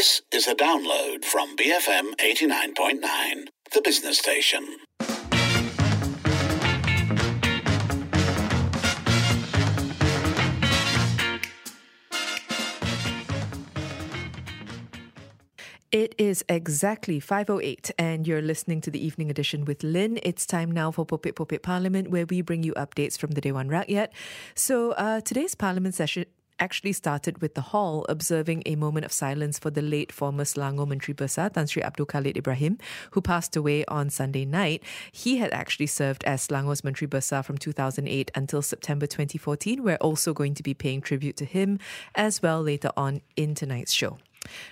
This is a download from BFM 89.9, the business station. It is exactly 5.08 and you're listening to the evening edition with Lynn. It's time now for Popek Popek Parliament where we bring you updates from the day Dewan Rakyat. So uh, today's Parliament session actually started with the hall observing a moment of silence for the late former Selangor Menteri Besar Tan Sri Abdul Khalid Ibrahim, who passed away on Sunday night. He had actually served as Selangor's Menteri Besar from 2008 until September 2014. We're also going to be paying tribute to him as well later on in tonight's show.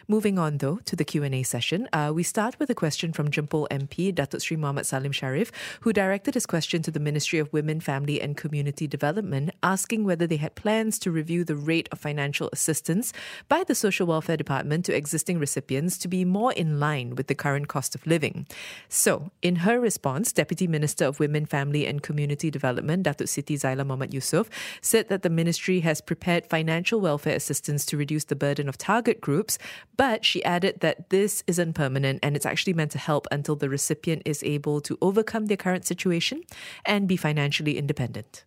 Moving on, though, to the Q&A session, uh, we start with a question from Jempol MP, Datuk Sri Muhammad Salim Sharif, who directed his question to the Ministry of Women, Family and Community Development, asking whether they had plans to review the rate of financial assistance by the Social Welfare Department to existing recipients to be more in line with the current cost of living. So, in her response, Deputy Minister of Women, Family and Community Development, Datuk Siti Zaila Muhammad Yusof, said that the ministry has prepared financial welfare assistance to reduce the burden of target groups but she added that this isn't permanent and it's actually meant to help until the recipient is able to overcome their current situation and be financially independent.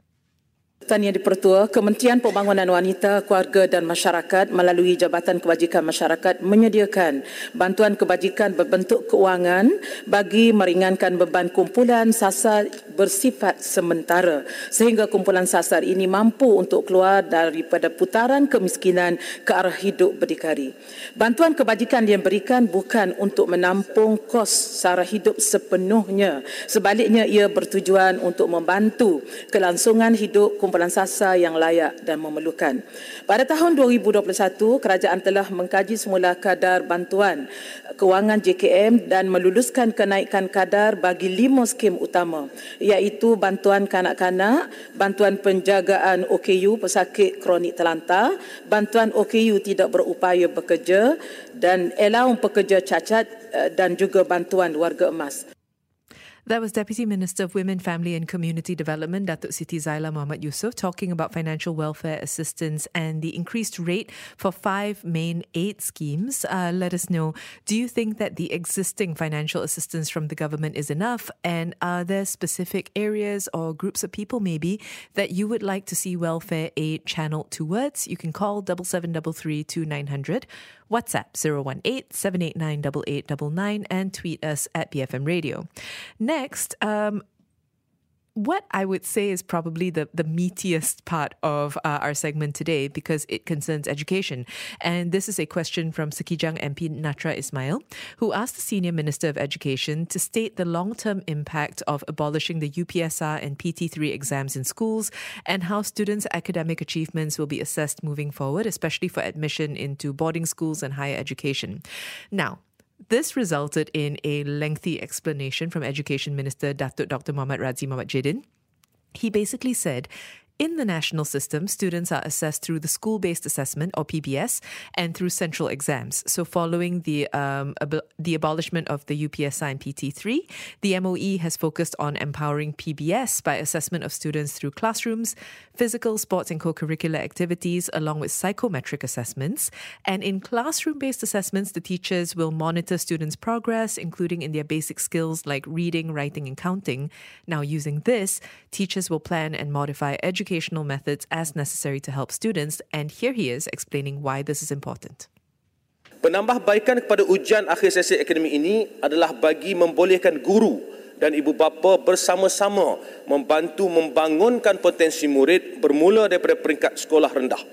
Tuan Yang Dipertua, Kementerian Pembangunan Wanita, Keluarga dan Masyarakat melalui Jabatan Kebajikan Masyarakat menyediakan bantuan kebajikan berbentuk keuangan bagi meringankan beban kumpulan sasar bersifat sementara sehingga kumpulan sasar ini mampu untuk keluar daripada putaran kemiskinan ke arah hidup berdikari. Bantuan kebajikan yang berikan bukan untuk menampung kos sara hidup sepenuhnya. Sebaliknya ia bertujuan untuk membantu kelangsungan hidup kumpulan kumpulan sasa yang layak dan memerlukan. Pada tahun 2021, kerajaan telah mengkaji semula kadar bantuan kewangan JKM dan meluluskan kenaikan kadar bagi lima skim utama iaitu bantuan kanak-kanak, bantuan penjagaan OKU pesakit kronik terlantar, bantuan OKU tidak berupaya bekerja dan allowance pekerja cacat eh, dan juga bantuan warga emas. That was Deputy Minister of Women, Family and Community Development, Datuk Siti Zaila Muhammad Yusof, talking about financial welfare assistance and the increased rate for five main aid schemes. Uh, let us know do you think that the existing financial assistance from the government is enough? And are there specific areas or groups of people, maybe, that you would like to see welfare aid channeled towards? You can call 7733 2900 WhatsApp 018 789 8899 and tweet us at BFM Radio. Next, um, what I would say is probably the, the meatiest part of uh, our segment today because it concerns education. And this is a question from Sekijang MP Natrah Ismail, who asked the Senior Minister of Education to state the long term impact of abolishing the UPSR and PT3 exams in schools and how students' academic achievements will be assessed moving forward, especially for admission into boarding schools and higher education. Now, this resulted in a lengthy explanation from Education Minister Dr. Muhammad Radzi Muhammad Jidin. He basically said in the national system, students are assessed through the school based assessment or PBS and through central exams. So, following the, um, ab- the abolishment of the UPSR and PT3, the MOE has focused on empowering PBS by assessment of students through classrooms, physical, sports, and co curricular activities, along with psychometric assessments. And in classroom based assessments, the teachers will monitor students' progress, including in their basic skills like reading, writing, and counting. Now, using this, teachers will plan and modify education educational methods as necessary to help students, and here he is explaining why this is important. Penambahbaikan kepada ujian akhir sesi akademik ini adalah bagi membolehkan guru dan ibu bapa bersama-sama membantu membangunkan potensi murid bermula daripada peringkat sekolah rendah.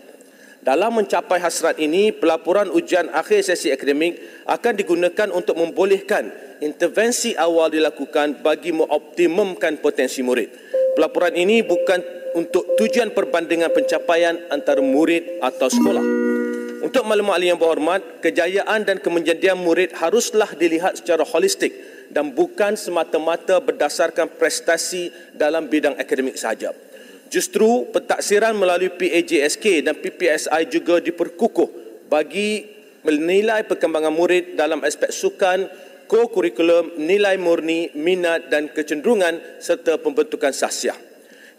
Dalam mencapai hasrat ini, pelaporan ujian akhir sesi akademik akan digunakan untuk membolehkan intervensi awal dilakukan bagi mengoptimumkan potensi murid. Pelaporan ini bukan untuk tujuan perbandingan pencapaian antara murid atau sekolah. Untuk maklumat ahli yang berhormat, kejayaan dan kemenjadian murid haruslah dilihat secara holistik dan bukan semata-mata berdasarkan prestasi dalam bidang akademik sahaja. Justru pentaksiran melalui PAJSK dan PPSI juga diperkukuh bagi menilai perkembangan murid dalam aspek sukan, ko-kurikulum, nilai murni, minat dan kecenderungan serta pembentukan sahsiah.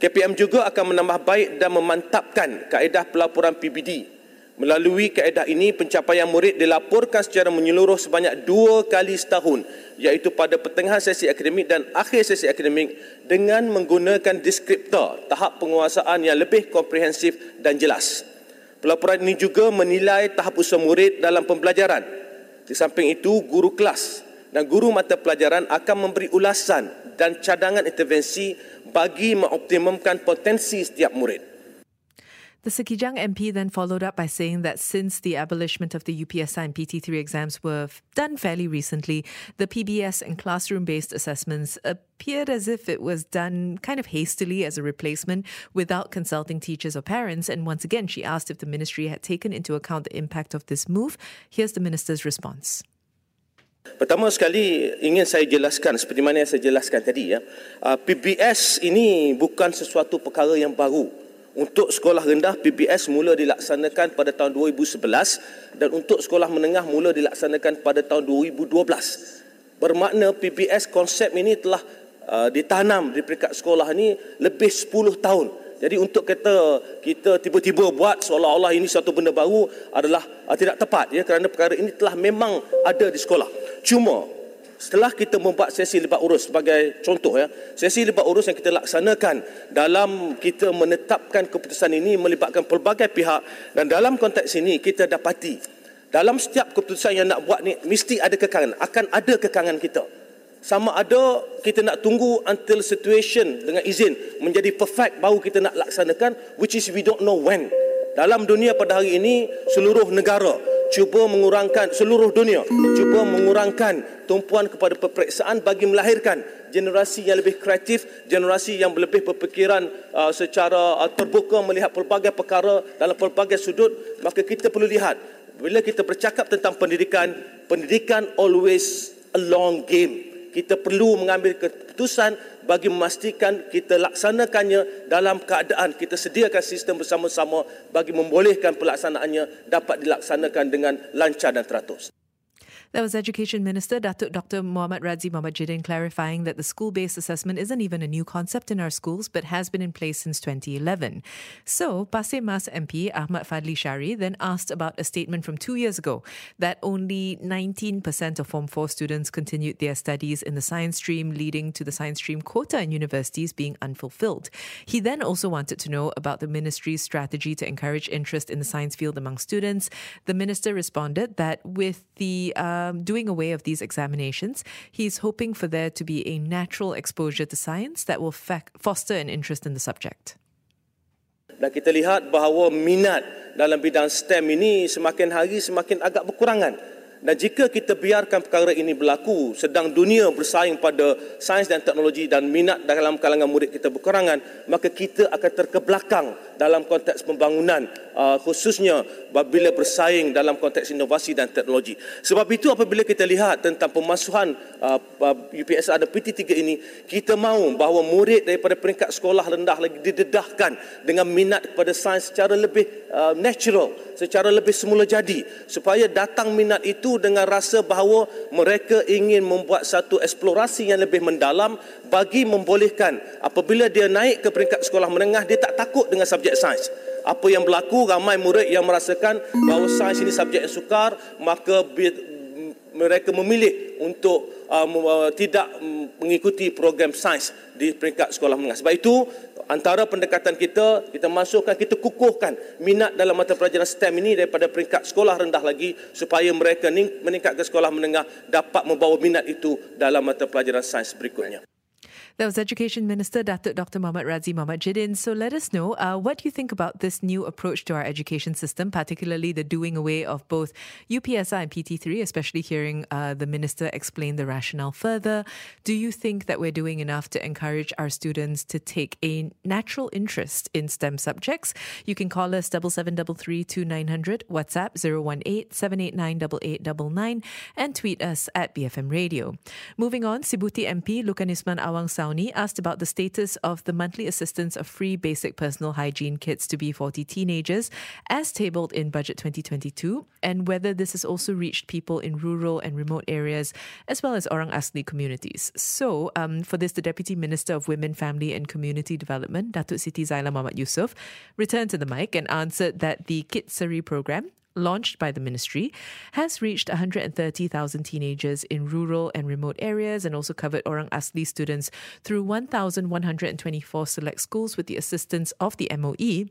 KPM juga akan menambah baik dan memantapkan kaedah pelaporan PBD Melalui kaedah ini, pencapaian murid dilaporkan secara menyeluruh sebanyak dua kali setahun iaitu pada pertengahan sesi akademik dan akhir sesi akademik dengan menggunakan deskriptor tahap penguasaan yang lebih komprehensif dan jelas. Pelaporan ini juga menilai tahap usaha murid dalam pembelajaran. Di samping itu, guru kelas dan guru mata pelajaran akan memberi ulasan dan cadangan intervensi bagi mengoptimumkan potensi setiap murid. The Sekijang MP then followed up by saying that since the abolishment of the UPSR and PT3 exams were done fairly recently, the PBS and classroom based assessments appeared as if it was done kind of hastily as a replacement without consulting teachers or parents. And once again, she asked if the ministry had taken into account the impact of this move. Here's the minister's response. Pertama sekali ingin saya jelaskan seperti mana yang saya jelaskan tadi ya. Uh, PBS ini bukan sesuatu perkara yang baru. Untuk sekolah rendah PBS mula dilaksanakan pada tahun 2011 dan untuk sekolah menengah mula dilaksanakan pada tahun 2012. Bermakna PBS konsep ini telah uh, ditanam di peringkat sekolah ini lebih 10 tahun. Jadi untuk kita kita tiba-tiba buat seolah-olah ini satu benda baru adalah uh, tidak tepat ya kerana perkara ini telah memang ada di sekolah. Cuma setelah kita membuat sesi libat urus sebagai contoh ya sesi libat urus yang kita laksanakan dalam kita menetapkan keputusan ini melibatkan pelbagai pihak dan dalam konteks ini kita dapati dalam setiap keputusan yang nak buat ni mesti ada kekangan akan ada kekangan kita sama ada kita nak tunggu until situation dengan izin menjadi perfect baru kita nak laksanakan which is we don't know when. Dalam dunia pada hari ini seluruh negara cuba mengurangkan seluruh dunia cuba mengurangkan tumpuan kepada peperiksaan bagi melahirkan generasi yang lebih kreatif generasi yang lebih berfikiran uh, secara uh, terbuka melihat pelbagai perkara dalam pelbagai sudut. Maka kita perlu lihat bila kita bercakap tentang pendidikan pendidikan always a long game kita perlu mengambil keputusan bagi memastikan kita laksanakannya dalam keadaan kita sediakan sistem bersama-sama bagi membolehkan pelaksanaannya dapat dilaksanakan dengan lancar dan teratur. That was Education Minister Datuk Dr. Muhammad Radzi Jidin clarifying that the school based assessment isn't even a new concept in our schools but has been in place since 2011. So, Pasir Mas MP Ahmad Fadli Shari then asked about a statement from two years ago that only 19% of Form 4 students continued their studies in the science stream, leading to the science stream quota in universities being unfulfilled. He then also wanted to know about the ministry's strategy to encourage interest in the science field among students. The minister responded that with the uh, um, doing away of these examinations, he's hoping for there to be a natural exposure to science that will fa- foster an interest in the subject. Dan kita lihat bahawa minat dalam bidang STEM ini semakin hari semakin agak berkurangan. Dan jika kita biarkan perkara ini berlaku, sedang dunia bersaing pada sains dan teknologi dan minat dalam kalangan murid kita berkurangan, maka kita akan terkebelakang dalam konteks pembangunan uh, khususnya bila bersaing dalam konteks inovasi dan teknologi. Sebab itu apabila kita lihat tentang pemasuhan uh, UPS ada PT3 ini, kita mahu bahawa murid daripada peringkat sekolah rendah lagi didedahkan dengan minat kepada sains secara lebih uh, natural, secara lebih semula jadi supaya datang minat itu dengan rasa bahawa mereka ingin membuat satu eksplorasi yang lebih mendalam bagi membolehkan apabila dia naik ke peringkat sekolah menengah dia tak takut dengan subjek sains apa yang berlaku ramai murid yang merasakan bahawa sains ini subjek yang sukar maka mereka memilih untuk uh, tidak mengikuti program sains di peringkat sekolah menengah. Sebab itu antara pendekatan kita kita masukkan kita kukuhkan minat dalam mata pelajaran STEM ini daripada peringkat sekolah rendah lagi supaya mereka meningkat ke sekolah menengah dapat membawa minat itu dalam mata pelajaran sains berikutnya. That was Education Minister Datuk Dr. Muhammad Radzi Muhammad Jidin. So let us know uh, what you think about this new approach to our education system, particularly the doing away of both UPSR and PT3, especially hearing uh, the minister explain the rationale further. Do you think that we're doing enough to encourage our students to take a natural interest in STEM subjects? You can call us double seven double three two nine hundred, WhatsApp 018 789 and tweet us at BFM Radio. Moving on, Sibuti MP Lukanisman Awang Sound Downey asked about the status of the monthly assistance of free basic personal hygiene kits to B40 teenagers as tabled in Budget 2022 and whether this has also reached people in rural and remote areas as well as Orang Asli communities. So, um, for this, the Deputy Minister of Women, Family and Community Development, Datuk Siti Zaila Muhammad Yusof, returned to the mic and answered that the Kit Seri program launched by the ministry, has reached 130,000 teenagers in rural and remote areas and also covered Orang Asli students through 1,124 select schools with the assistance of the MOE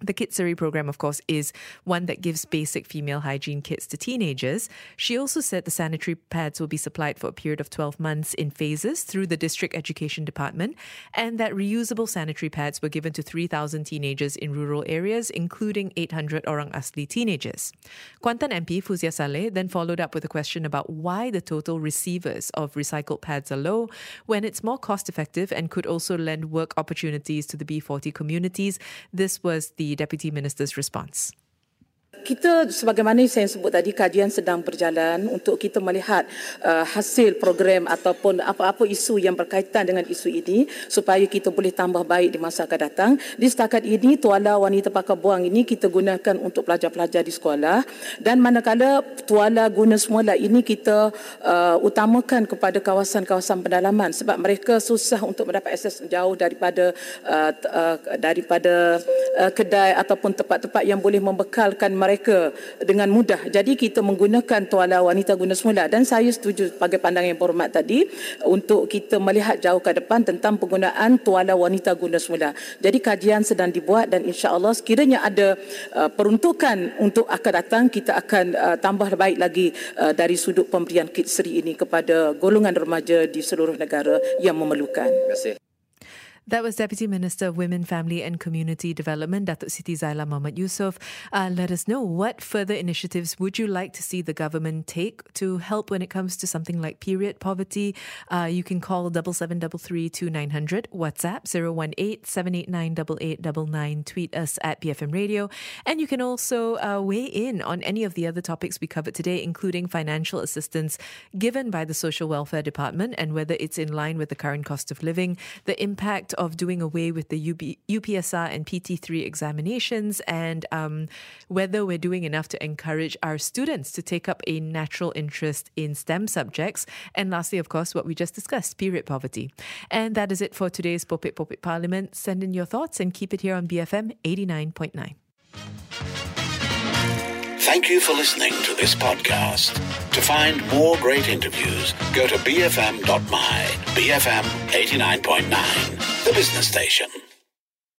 the Kit Seri program, of course, is one that gives basic female hygiene kits to teenagers. She also said the sanitary pads will be supplied for a period of 12 months in phases through the District Education Department, and that reusable sanitary pads were given to 3,000 teenagers in rural areas, including 800 Orang Asli teenagers. Kuantan MP Fuziah Salleh then followed up with a question about why the total receivers of recycled pads are low when it's more cost effective and could also lend work opportunities to the B40 communities. This was the Deputy Minister's response. Kita sebagaimana saya sebut tadi kajian sedang berjalan untuk kita melihat uh, hasil program ataupun apa-apa isu yang berkaitan dengan isu ini supaya kita boleh tambah baik di masa akan datang. Di setakat ini tuala wanita pakai buang ini kita gunakan untuk pelajar-pelajar di sekolah dan manakala tuala guna semula ini kita uh, utamakan kepada kawasan-kawasan pendalaman sebab mereka susah untuk mendapat akses jauh daripada uh, uh, daripada uh, kedai ataupun tempat-tempat yang boleh membekalkan mereka mereka dengan mudah. Jadi kita menggunakan tuala wanita guna semula dan saya setuju sebagai pandangan yang berhormat tadi untuk kita melihat jauh ke depan tentang penggunaan tuala wanita guna semula. Jadi kajian sedang dibuat dan insya-Allah sekiranya ada uh, peruntukan untuk akan datang kita akan uh, tambah baik lagi uh, dari sudut pemberian kit seri ini kepada golongan remaja di seluruh negara yang memerlukan. Terima kasih. That was Deputy Minister of Women, Family and Community Development, Datuk Siti Zaila Muhammad Yusof. Uh, let us know what further initiatives would you like to see the government take to help when it comes to something like period poverty. Uh, you can call double seven double three two nine hundred, WhatsApp zero one eight seven eight nine double eight double nine. Tweet us at BFM Radio, and you can also uh, weigh in on any of the other topics we covered today, including financial assistance given by the Social Welfare Department and whether it's in line with the current cost of living, the impact of doing away with the UB, UPSR and PT3 examinations and um, whether we're doing enough to encourage our students to take up a natural interest in STEM subjects. And lastly, of course, what we just discussed, period poverty. And that is it for today's Popek Popek Parliament. Send in your thoughts and keep it here on BFM 89.9. Thank you for listening to this podcast. To find more great interviews, go to bfm.my, BFM 89.9, the business station.